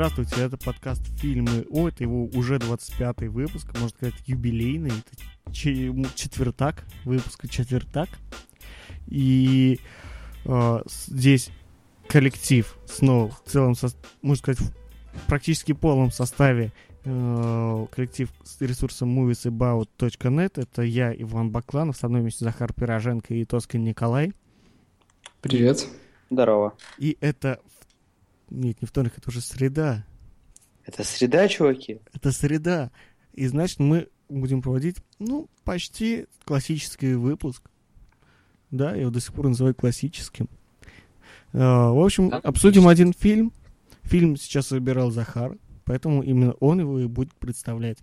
Здравствуйте, это подкаст «Фильмы О», это его уже 25-й выпуск, можно сказать, юбилейный, это четвертак, выпуск четвертак. И э, здесь коллектив снова в целом, со, можно сказать, в практически полном составе э, коллектив с ресурсом moviesabout.net. Это я, Иван Бакланов, со мной вместе Захар Пироженко и Тоскин Николай. Привет. Здорово. И это нет, не вторник, это уже среда. Это среда, чуваки? Это среда. И значит, мы будем проводить, ну, почти классический выпуск. Да, я его до сих пор называю классическим. Uh, в общем, да, обсудим один фильм. Фильм сейчас выбирал Захар, поэтому именно он его и будет представлять.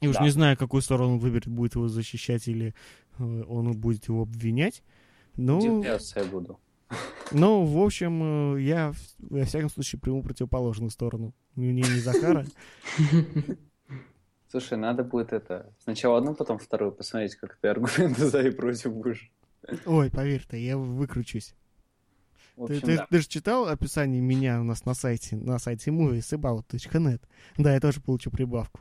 И да. уж не знаю, какую сторону он выберет, будет его защищать или uh, он будет его обвинять. Но... Удивляться я буду. Ну, в общем, э, я, во всяком случае, приму противоположную сторону. Мне не Захара. Слушай, надо будет это... Сначала одну, потом вторую посмотреть, как ты аргументы за и против будешь. Ой, поверь ты, я выкручусь. Общем, ты, ты, да. ты же читал описание меня у нас на сайте, на сайте moviesabout.net? Да, я тоже получу прибавку.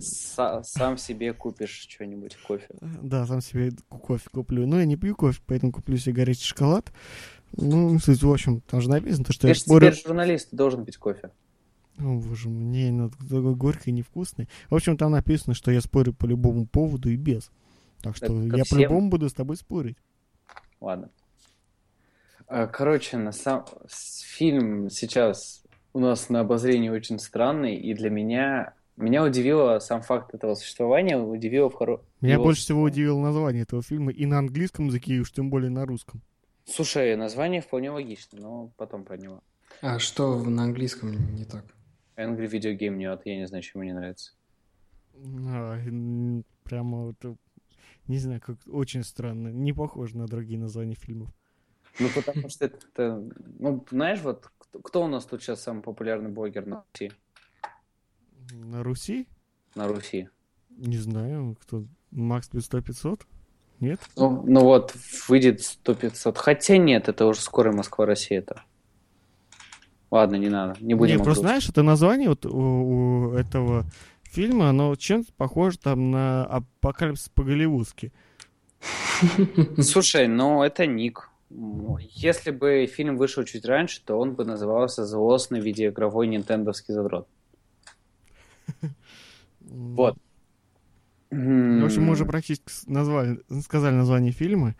Сам себе купишь что-нибудь, кофе. Да, сам себе кофе куплю. Но я не пью кофе, поэтому куплю себе горячий шоколад. Ну, в общем, там же написано, что ты я спорю... теперь журналист, должен пить кофе. О, боже мой, не, ну, такой горький, невкусный. В общем, там написано, что я спорю по любому поводу и без. Так что так, я по-любому буду с тобой спорить. Ладно. А, короче, на сам... фильм сейчас у нас на обозрении очень странный, и для меня меня удивило сам факт этого существования, удивило в хоро... Меня его... больше всего удивило название этого фильма и на английском языке, и уж тем более на русском. Слушай, название вполне логично, но потом про него. А что на английском не так? Angry Video Game нет, я не знаю, чем мне нравится. А, прямо вот, не знаю, как очень странно. Не похоже на другие названия фильмов. Ну, потому что это, ну, знаешь, вот кто у нас тут сейчас самый популярный блогер на Руси? На Руси? На Руси. Не знаю, кто? Макс плюс 100 500? Нет? Ну, ну вот, выйдет 100 500. Хотя нет, это уже скоро Москва-Россия это. Ладно, не надо, не будем. Не, просто знаешь, это название вот у, у этого фильма, оно чем-то похоже там на апокалипсис по-голливудски. Слушай, ну это ник. Если бы фильм вышел чуть раньше, то он бы назывался «Злостный видеоигровой нинтендовский задрот». Вот. В общем, мы уже практически назвали, сказали название фильма.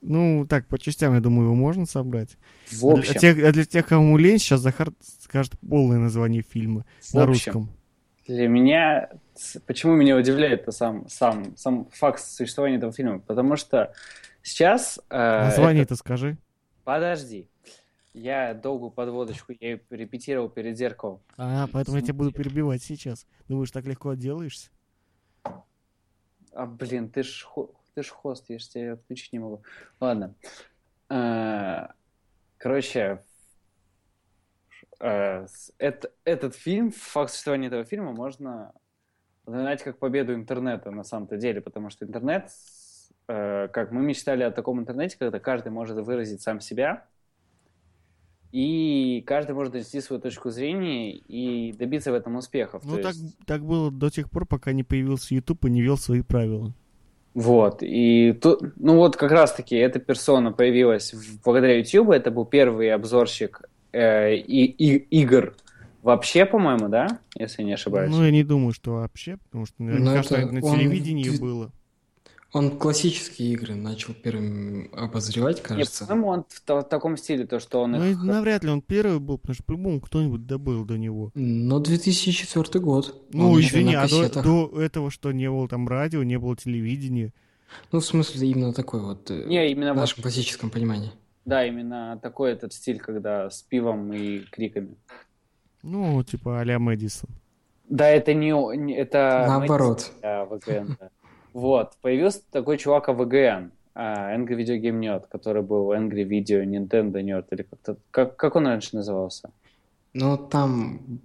Ну, так, по частям, я думаю, его можно собрать. В общем. А для тех, а для тех кому лень, сейчас Захар скажет полное название фильма в на общем, русском. Для меня... Почему меня удивляет сам, сам, сам факт существования этого фильма? Потому что Сейчас... Э, Название-то это... скажи. Подожди. Я долгую подводочку я репетировал перед зеркалом. А, поэтому я тебя буду перебивать сейчас. Думаешь, так легко отделаешься? А, блин, ты ж, ты ж хост, я ж тебя отключить не могу. Ладно. А, короче, а, это, этот фильм, факт существования этого фильма можно знать как победу интернета на самом-то деле, потому что интернет Э, как мы мечтали о таком интернете, когда каждый может выразить сам себя, и каждый может донести свою точку зрения и добиться в этом успехов. Ну, так, есть... так было до тех пор, пока не появился YouTube и не вел свои правила. Вот, и тут, ну вот как раз-таки эта персона появилась благодаря YouTube, это был первый обзорщик э, и, и, игр вообще, по-моему, да, если не ошибаюсь. Ну, я не думаю, что вообще, потому что, мне ну, кажется, на телевидении он... было. Он классические игры начал первым обозревать, кажется. Нет, по-моему, он в, в таком стиле, то, что он... Ну, их... навряд ли он первый был, потому что по-любому кто-нибудь добыл до него. Но 2004 год. Ну, он извини, а до, до этого что, не было там радио, не было телевидения? Ну, в смысле, именно такой вот, э, не, именно в нашем вот... классическом понимании. Да, именно такой этот стиль, когда с пивом и криками. Ну, типа а-ля Мэдисон. Да, это не... Это Наоборот. Мэдисон, да, ВКН, да. Вот, появился такой чувак АВГН, Angry Video Game Nerd, который был Angry Video Nintendo Nerd, или как-то, как, как он раньше назывался? Ну, там,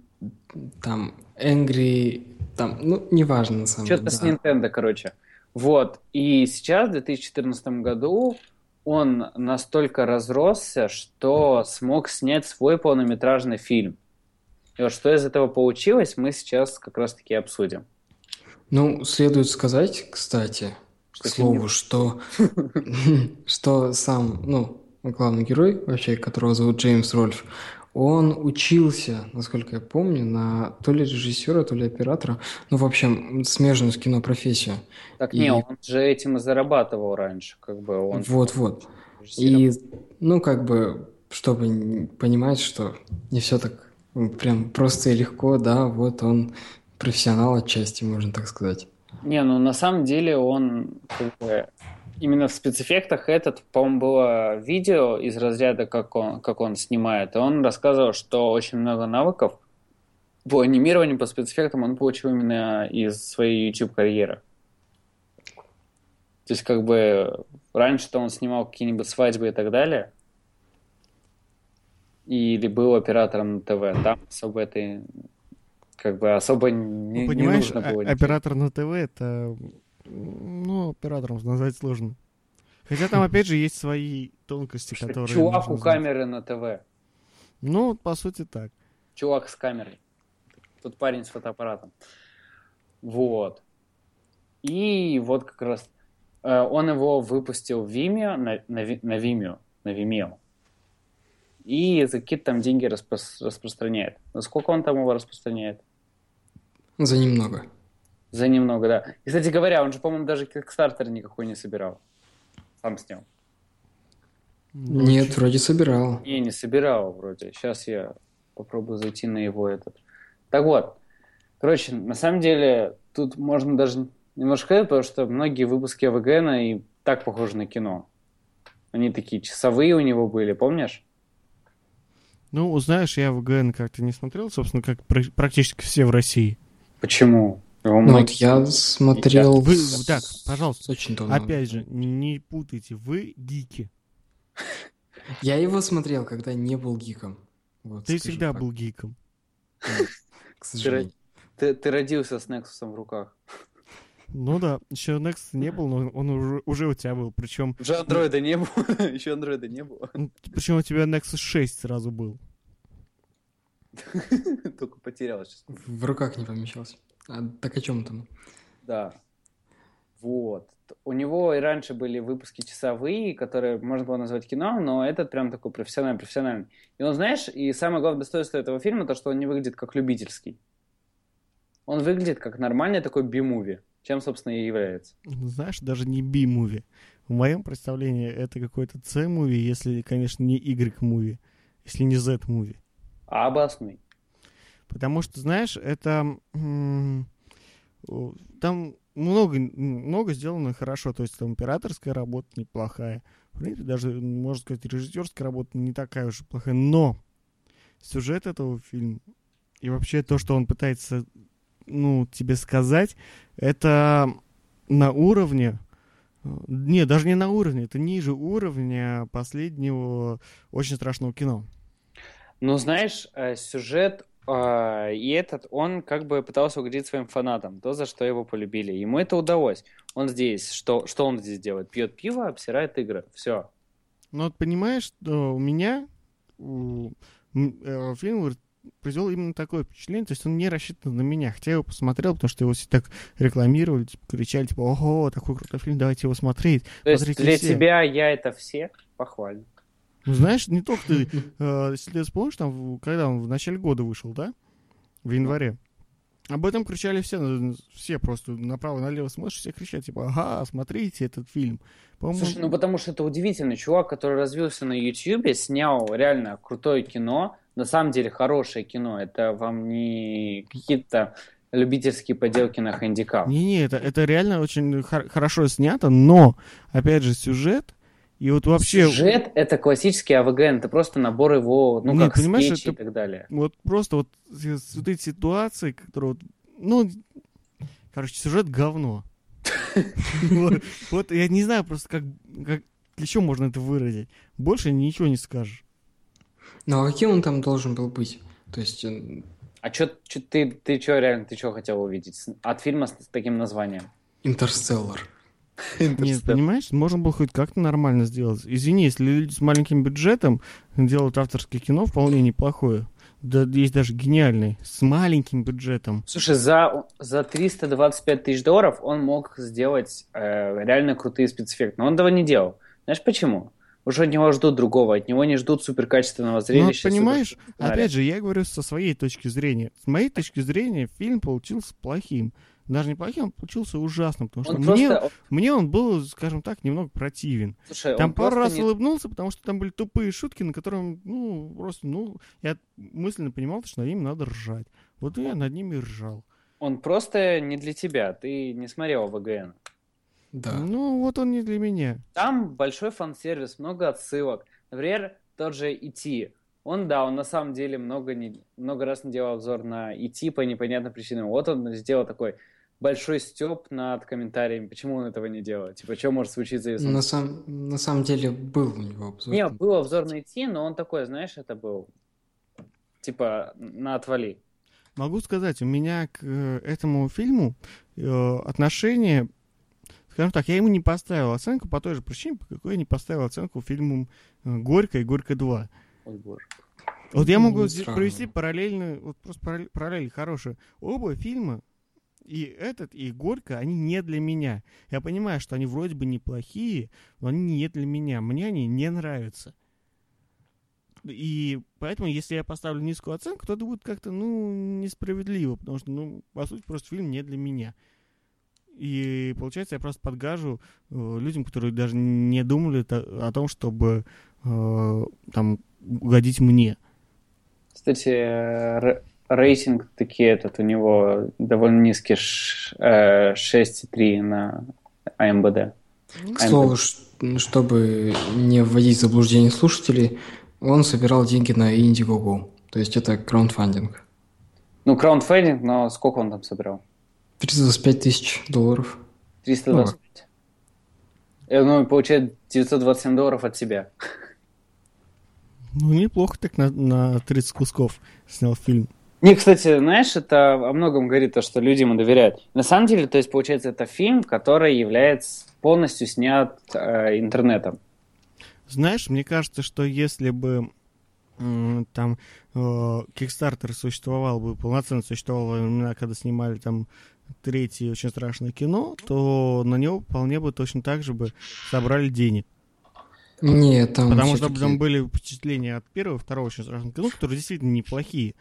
там, Angry, там, ну, неважно, на самом деле. Что-то да. с Nintendo, короче. Вот, и сейчас, в 2014 году, он настолько разросся, что смог снять свой полнометражный фильм. И вот что из этого получилось, мы сейчас как раз-таки обсудим. Ну, следует сказать, кстати, к слову, что, что сам, ну, главный герой, вообще, которого зовут Джеймс Рольф, он учился, насколько я помню, на то ли режиссера, то ли оператора. Ну, в общем, смежную с кино профессию. Так и... не, он же этим и зарабатывал раньше, как бы он... Вот-вот. И, ну, как бы, чтобы понимать, что не все так прям просто и легко, да, вот он профессионал отчасти, можно так сказать. Не, ну на самом деле он именно в спецэффектах этот, по-моему, было видео из разряда, как он, как он снимает. И он рассказывал, что очень много навыков по анимированию, по спецэффектам он получил именно из своей YouTube-карьеры. То есть, как бы, раньше-то он снимал какие-нибудь свадьбы и так далее, или был оператором на ТВ. Там особо это как бы особо не, ну, понимаешь, не нужно было. оператор на ТВ это ну, оператором назвать сложно. Хотя там, опять же, есть свои тонкости, которые... Чувак у камеры на ТВ. Ну, по сути, так. Чувак с камерой. Тут парень с фотоаппаратом. Вот. И вот как раз э, он его выпустил в Vimeo, на, на, на Vimeo, на Vimeo. И за какие-то там деньги распро распространяет. Сколько он там его распространяет? За немного. За немного, да. И, кстати говоря, он же, по-моему, даже Kickstarter никакой не собирал. Сам снял. Нет, вроде собирал. Не, не собирал вроде. Сейчас я попробую зайти на его этот. Так вот, короче, на самом деле тут можно даже немножко сказать, потому что многие выпуски АВГН и так похожи на кино. Они такие часовые у него были, помнишь? Ну, знаешь, я ВГН как-то не смотрел, собственно, как практически все в России. Почему? Ну, вот я смотрел... Вы, так, пожалуйста, очень давно. опять же, не путайте, вы гики. Я его смотрел, когда не был гиком. Вот, ты всегда так. был гиком. К сожалению. Ты, ты, родился с Nexus в руках. Ну да, еще Nexus не был, но он уже, уже у тебя был, причем... Уже андроида не было, еще андроида не было. Причем у тебя Nexus 6 сразу был. Только потерял сейчас. В руках не помещался. А, так о чем там? Да. Вот. У него и раньше были выпуски часовые, которые можно было назвать кино, но этот прям такой профессиональный, профессиональный. И он, знаешь, и самое главное достоинство этого фильма, то, что он не выглядит как любительский. Он выглядит как нормальный такой би-муви, чем, собственно, и является. Знаешь, даже не би-муви. В моем представлении это какой-то C-муви, если, конечно, не Y-муви, если не Z-муви. А обоснуй. Потому что, знаешь, это... Там много, много сделано хорошо. То есть там операторская работа неплохая. В принципе, даже, можно сказать, режиссерская работа не такая уж плохая. Но сюжет этого фильма и вообще то, что он пытается ну, тебе сказать, это на уровне не, даже не на уровне, это ниже уровня последнего очень страшного кино. Ну, знаешь, э, сюжет э, и этот, он как бы пытался угодить своим фанатам, то, за что его полюбили. Ему это удалось. Он здесь, что, что он здесь делает? Пьет пиво, обсирает игры. Все. Ну, вот понимаешь, у меня у, э, фильм произвел именно такое впечатление, то есть он не рассчитан на меня, хотя я его посмотрел, потому что его все так рекламировали, типа, кричали, типа, ого, такой крутой фильм, давайте его смотреть. То есть для все. тебя я это все похвалю. Ну, знаешь, не только ты, э, если ты вспомнишь, там, когда он в начале года вышел, да? В январе. Об этом кричали все, все просто направо-налево смотришь, все кричат, типа, ага, смотрите этот фильм. Слушай, ну потому что это удивительный чувак, который развился на YouTube, снял реально крутое кино, на самом деле хорошее кино, это вам не какие-то любительские поделки на хэндикап. Не-не, это, это реально очень хорошо снято, но, опять же, сюжет и вот вообще... Сюжет — это классический АВГН, это просто набор его, ну, Нет, как понимаешь, скетчи это, и так далее. Вот просто вот, вот эти ситуации, которые вот, ну, короче, сюжет говно. Вот я не знаю просто, как еще можно это выразить. Больше ничего не скажешь. Ну, а каким он там должен был быть? То есть... А что ты, ты что реально, ты что хотел увидеть от фильма с таким названием? Интерстеллар. Нет, понимаешь, можно было хоть как-то нормально сделать. Извини, если люди с маленьким бюджетом делают авторское кино, вполне неплохое. да есть даже гениальные, с маленьким бюджетом. Слушай, за, за 325 тысяч долларов он мог сделать э, реально крутые спецэффекты, но он этого не делал. Знаешь почему? Уже от него ждут другого, от него не ждут суперкачественного зрелища. Ну, понимаешь, опять же, я говорю со своей точки зрения. С моей точки зрения, фильм получился плохим даже неплохим, он получился ужасным, потому что он мне, просто... мне он был, скажем так, немного противен. Слушай, там пару раз не... улыбнулся, потому что там были тупые шутки, на которые, ну, просто, ну, я мысленно понимал, что над ними надо ржать. Вот я над ними ржал. Он просто не для тебя, ты не смотрел ВГН. Да. Ну, вот он не для меня. Там большой фан-сервис, много отсылок. Например, тот же IT. Он, да, он на самом деле много, не, много раз не делал обзор на IT по непонятным причинам. Вот он сделал такой большой степ над комментариями, почему он этого не делает. Типа, что может случиться, если... На, сам, на самом деле был у него обзор. Не, был обзор на идти, но он такой, знаешь, это был типа на отвали. Могу сказать, у меня к э, этому фильму э, отношение, скажем так, я ему не поставил оценку по той же причине, по какой я не поставил оценку фильму э, «Горько» и «Горько 2». Ой, боже. Вот я могу здесь провести параллельно, вот просто параллель, параллель хорошую. Оба фильма и этот, и Горько, они не для меня. Я понимаю, что они вроде бы неплохие, но они не для меня. Мне они не нравятся. И поэтому, если я поставлю низкую оценку, то это будет как-то, ну, несправедливо, потому что, ну, по сути, просто фильм не для меня. И получается, я просто подгажу э, людям, которые даже не думали о, о том, чтобы э, там угодить мне. Кстати, рейтинг таки этот у него довольно низкий, 6,3 на АМБД. К слову, чтобы не вводить в заблуждение слушателей, он собирал деньги на Indiegogo. То есть это краундфандинг. Ну, краундфандинг, но сколько он там собирал? 325 тысяч долларов. 325. Ну, ну получает 927 долларов от себя. Ну, неплохо так на, на 30 кусков снял фильм. Не, кстати, знаешь, это о многом говорит то, что люди ему доверяют. На самом деле, то есть, получается, это фильм, который является полностью снят э, интернетом. Знаешь, мне кажется, что если бы э, там э, Kickstarter существовал бы, полноценно существовал во времена, когда снимали там третье очень страшное кино, то на него вполне бы точно так же бы собрали денег. Нет, там Потому что там были впечатления от первого, второго очень страшного кино, которые действительно неплохие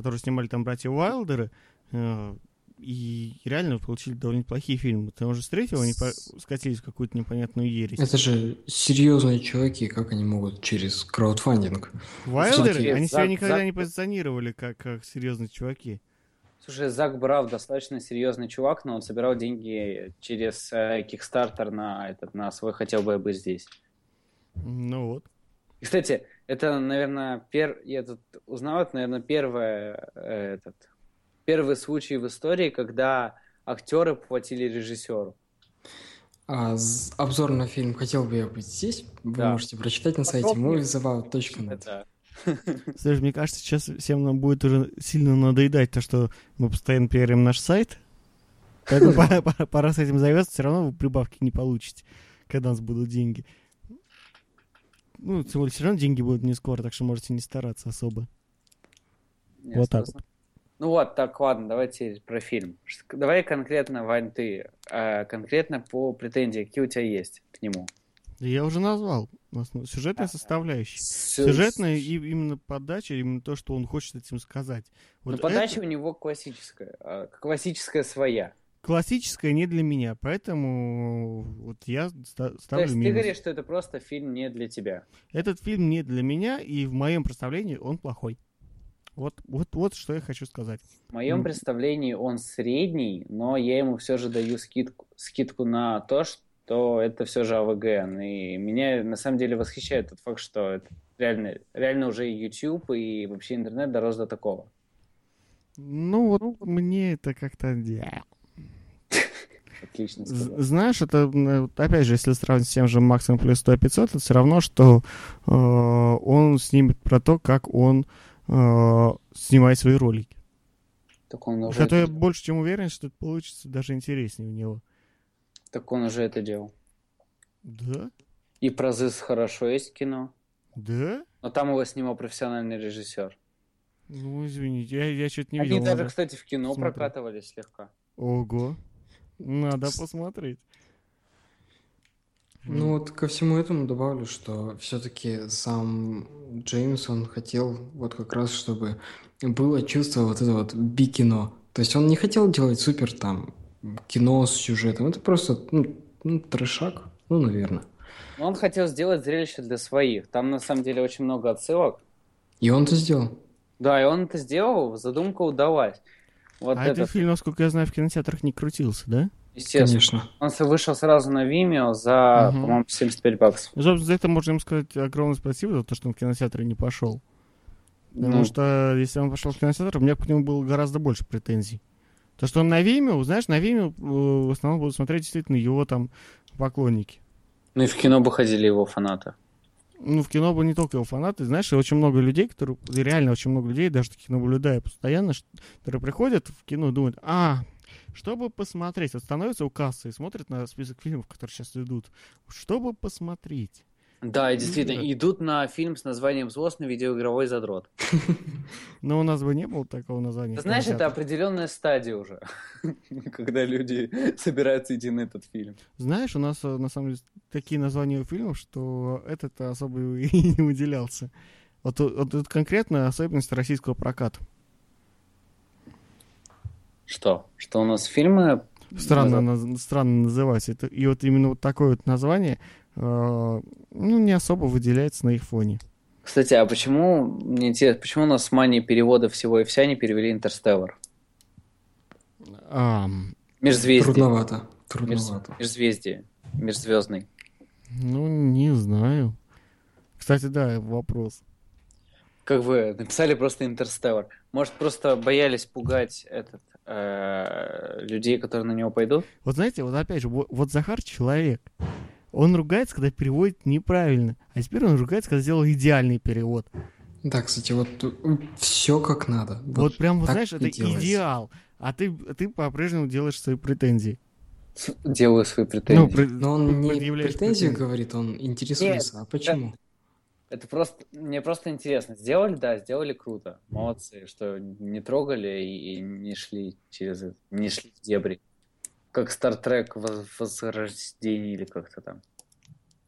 которые снимали там братья Уайлдеры, э, и реально получили довольно неплохие фильмы. Потому что с третьего они скатились в какую-то непонятную ересь. Это же серьезные чуваки, как они могут через краудфандинг? Уайлдеры? Они себя никогда Зак... не позиционировали как, как серьезные чуваки. Слушай, Зак Брав достаточно серьезный чувак, но он собирал деньги через э, Kickstarter на, этот, на свой «Хотел бы я быть здесь». Ну вот. И, кстати, это, наверное, пер... я тут узнал, это, наверное, первое, э, этот, первый случай в истории, когда актеры платили режиссеру. А, обзор на фильм «Хотел бы я быть здесь» вы да. можете прочитать на сайте moviesavout.net. Да. Слушай, мне кажется, сейчас всем нам будет уже сильно надоедать то, что мы постоянно пиарим наш сайт. Поэтому пора, пора, пора с этим завязываться, все равно вы прибавки не получите, когда у нас будут деньги. Ну, тем более, все равно деньги будут не скоро, так что можете не стараться особо. Не вот так вот. Ну вот, так, ладно, давайте про фильм. Давай конкретно, Вань, ты, э, конкретно по претензии, какие у тебя есть к нему? Я уже назвал. Сюжетная составляющая. Сюжетная и именно подача, именно то, что он хочет этим сказать. Вот Но подача это... у него классическая. А, классическая своя классическое не для меня, поэтому вот я ставлю То есть минус. ты говоришь, что это просто фильм не для тебя? Этот фильм не для меня, и в моем представлении он плохой. Вот, вот, вот что я хочу сказать. В моем представлении он средний, но я ему все же даю скидку, скидку на то, что это все же АВГН. И меня на самом деле восхищает тот факт, что это реально, реально уже и YouTube, и вообще интернет дорос до такого. Ну вот ну, мне это как-то... Отлично сказал. Знаешь, это, опять же, если сравнить с тем же Максом плюс 100 500, это все равно, что э, он снимет про то, как он э, снимает свои ролики. Так он уже Хотя я больше чем уверен, что это получится даже интереснее у него. Так он уже это делал. Да? И про ЗИС хорошо есть кино. Да? Но там его снимал профессиональный режиссер. Ну, извините, я, я что-то не Они видел. даже, надо- кстати, в кино посмотреть. прокатывались слегка. Ого. Надо посмотреть. Ну вот ко всему этому добавлю, что все-таки сам Джеймс, он хотел вот как раз, чтобы было чувство вот это вот би-кино. То есть он не хотел делать супер там кино с сюжетом. Это просто ну, ну, трешак, ну, наверное. Но он хотел сделать зрелище для своих. Там, на самом деле, очень много отсылок. И он это сделал. Да, и он это сделал, задумка удалась. Вот а это, этот фильм, насколько я знаю, в кинотеатрах не крутился, да? естественно. Конечно. Он вышел сразу на Vimeo за, Мгм. по-моему, 75 баксов. Ну, собственно, за это можем им сказать огромное спасибо, за то, что он в кинотеатры не пошел. Потому Ну, что если он пошел в кинотеатр, у меня к нему было гораздо больше претензий. То, что он на Vimeo, знаешь, на Vimeo э, в основном будут смотреть действительно его там поклонники. ну и в кино бы ходили его фанаты. Ну, в кино бы не только его фанаты, знаешь, очень много людей, которые, реально очень много людей, даже таких наблюдаю постоянно, которые приходят в кино и думают, а, чтобы посмотреть, вот становятся у кассы и смотрят на список фильмов, которые сейчас идут, чтобы посмотреть. Да, и действительно, Да. идут на фильм с названием «Злостный видеоигровой задрот». Но у нас бы не было такого названия. Ты знаешь, это определенная стадия уже, когда люди собираются идти на этот фильм. Знаешь, у нас э, на самом деле такие названия у фильмов, что этот особо и не выделялся. Вот, тут- вот это конкретно особенность российского проката. Что? Что у нас фильмы... Странно, наз- странно называется. Это, и вот именно вот такое вот название, э, ну, не особо выделяется на их фоне. Кстати, а почему, мне интересно, почему у нас с манией перевода всего и вся не перевели «Интерстеллар»? А, Межзвездие. Трудновато. Трудновато. Межзвездие. Межзвездный. ну, не знаю. Кстати, да, вопрос. Как вы написали просто «Интерстеллар». Может, просто боялись пугать этот, э, людей, которые на него пойдут? Вот знаете, вот опять же, вот, вот Захар человек. Он ругается, когда переводит неправильно. А теперь он ругается, когда сделал идеальный перевод. Да, кстати, вот все как надо. Вот, прям, вот знаешь, это делается. идеал. А ты, ты по-прежнему делаешь свои претензии. Делаю свои претензии. Ну, пре- Но он не претензию претензии. говорит, он интересуется. а почему? Это просто, мне просто интересно. Сделали, да, сделали круто. Молодцы, что не трогали и, и не шли через это, не шли в дебри. Как Стартрек Возрождение или как-то там.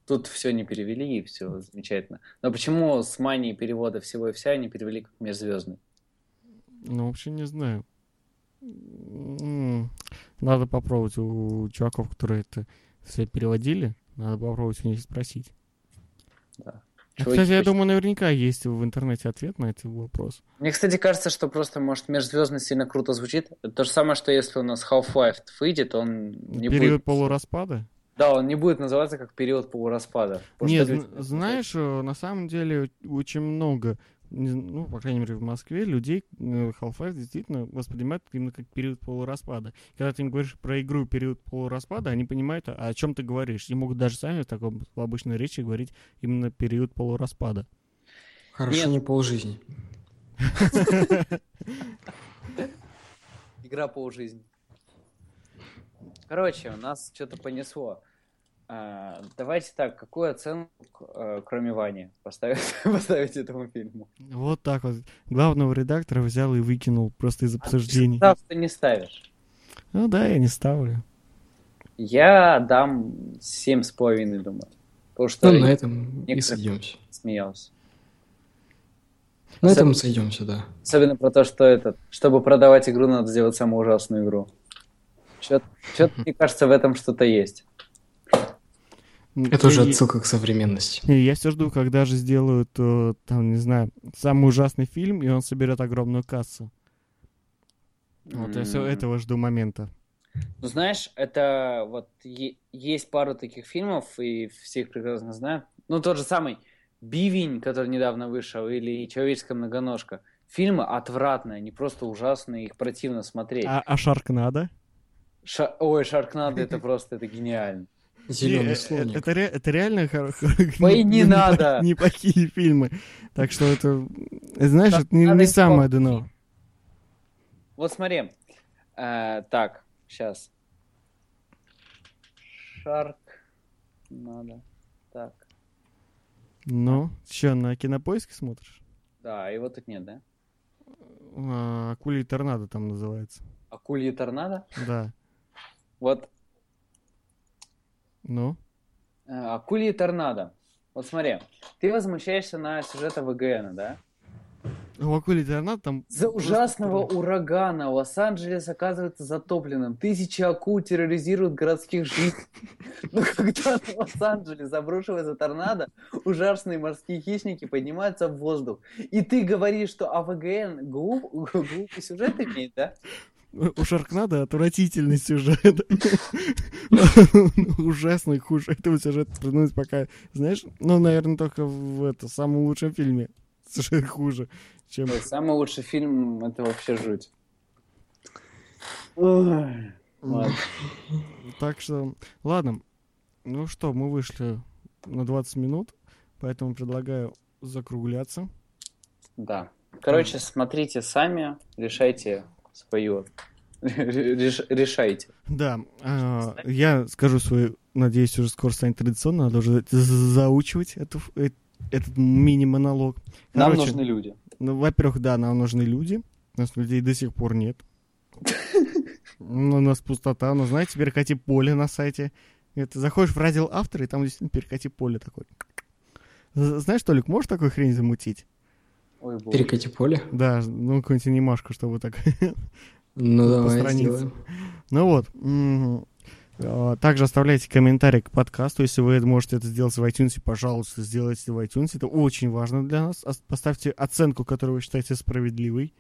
Тут все не перевели, и все замечательно. Но почему с манией перевода всего и вся не перевели как межзвездный? Ну, вообще не знаю. Надо попробовать у чуваков, которые это все переводили. Надо попробовать у них спросить. Да. Кстати, я думаю, наверняка есть в интернете ответ на этот вопрос. Мне, кстати, кажется, что просто, может, межзвездный сильно круто звучит. То же самое, что если у нас Half-Life выйдет, он не Период будет... полураспада? Да, он не будет называться как период полураспада. Нет, что знаешь, э, на самом деле очень много, ну, по крайней мере, в Москве людей э, Half-Life действительно воспринимают именно как период полураспада. Когда ты им говоришь про игру период полураспада, они понимают, а о чем ты говоришь. И могут даже сами в таком в обычной речи говорить именно период полураспада. Хорошо, Нет. не полжизни. Игра полжизни. Короче, у нас что-то понесло. А, давайте так, какую оценку, э, кроме Вани, поставить, поставить этому фильму? Вот так вот. Главного редактора взял и выкинул просто из обсуждений. Да, ты не ставишь. Ну да, я не ставлю. Я дам семь с половиной, думаю. Потому что Ну, на этом и сойдемся. смеялся. На Особенно- этом сойдемся, да. Особенно про то, что этот, чтобы продавать игру, надо сделать самую ужасную игру. Что-то, мне кажется, в этом что-то есть. Это уже отсылка к современности. Я все жду, когда же сделают, э, там, не знаю, самый ужасный фильм, и он соберет огромную кассу. Вот я все этого жду момента. Ну, знаешь, это вот есть пару таких фильмов, и все их прекрасно знают. Ну, тот же самый «Бивень», который недавно вышел, или «Человеческая многоножка». Фильмы отвратные, они просто ужасные, их противно смотреть. А, а Шаркнадо? Ша- Ой, «Шаркнадо» это просто, это гениально. Зеленый э, слоник. Это, ре- это реально Ой, не надо! неплохие фильмы. Так что это, э, знаешь, это не, самое дно. Вот смотри. Э, так, сейчас. Шарк. Надо. Так. Ну, что, на кинопоиске смотришь? Да, его тут нет, да? Акулий торнадо там называется. Акульи торнадо? Да. Вот Ну? э, Акульи торнадо. Вот смотри, ты возмущаешься на сюжет ВГН, да? У Акулий торнадо там... За ужасного урагана Лос-Анджелес оказывается затопленным. Тысячи акул терроризируют городских жителей. Но когда на Лос-Анджелес обрушивается торнадо, ужасные морские хищники поднимаются в воздух. И ты говоришь, что АВГН глуп, глупый сюжет имеет, да? У Шаркнада отвратительный сюжет. Ужасный, хуже этого сюжета придумать пока, знаешь, ну, наверное, только в это, самом лучшем фильме сюжет хуже, чем... Самый лучший фильм это вообще жуть. Ладно. Так что, ладно. Ну что, мы вышли на 20 минут, поэтому предлагаю закругляться. Да. Короче, смотрите сами, решайте свою. Реш- Решайте. Да, а, я скажу свою, надеюсь, уже скоро станет традиционно, надо уже заучивать эту, э- этот мини-монолог. Нам нужны люди. Ну, во-первых, да, нам нужны люди. У нас людей до сих пор нет. Ну, У нас пустота. Ну, знаете, перекати поле на сайте. Это заходишь в раздел автора, и там действительно перекати поле такой. Знаешь, Толик, можешь такую хрень замутить? Ой, боже. Перекати поле. Да, ну, какую-нибудь анимашку, чтобы так. Ну, давай странице. сделаем. Ну вот. а, Также оставляйте комментарий к подкасту. Если вы можете это сделать в iTunes, пожалуйста, сделайте в iTunes. Это очень важно для нас. Ос- Поставьте оценку, которую вы считаете справедливой.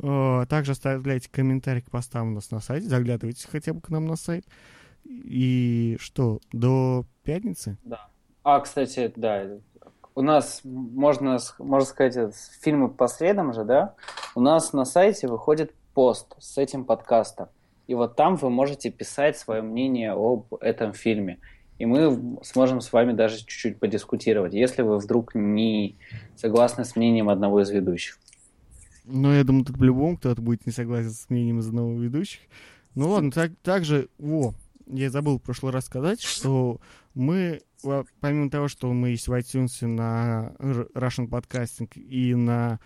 А, Также оставляйте комментарий к постам у нас на сайте. Заглядывайте хотя бы к нам на сайт. И что, до пятницы? А, кстати, да, у нас можно, можно сказать, фильмы по средам же, да? У нас на сайте выходит пост с этим подкастом. И вот там вы можете писать свое мнение об этом фильме. И мы в- сможем с вами даже чуть-чуть подискутировать, если вы вдруг не согласны с мнением одного из ведущих. Ну, я думаю, тут по-любому кто-то будет не согласен с мнением из одного ведущих. Ну ладно, так, также, во, я забыл в прошлый раз сказать, что мы, помимо того, что мы есть в iTunes, на Russian Podcasting и на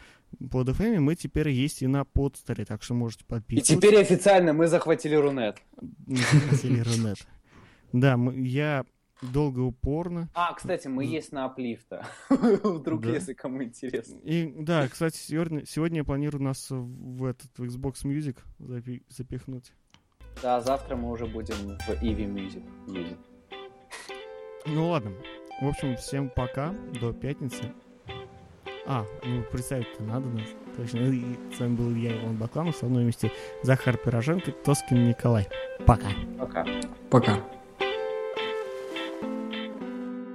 под FM, мы теперь есть и на подстере, так что можете И подписываться. теперь официально мы захватили Рунет. Василий Рунет. Да, мы- я долго и упорно. А, кстати, мы есть на Аплифта. Вдруг, Да. если кому интересно. И да, кстати, сегодня, сегодня я планирую нас в этот в Xbox Music запи- запихнуть. Да, завтра мы уже будем в Eevee Music ездить. Ну ладно. В общем, всем пока. До пятницы. А, ну представить-то надо нас. Точно. И с вами был я, Иван Бакланов. Со мной вместе Захар Пироженко, Тоскин Николай. Пока. Пока. Пока.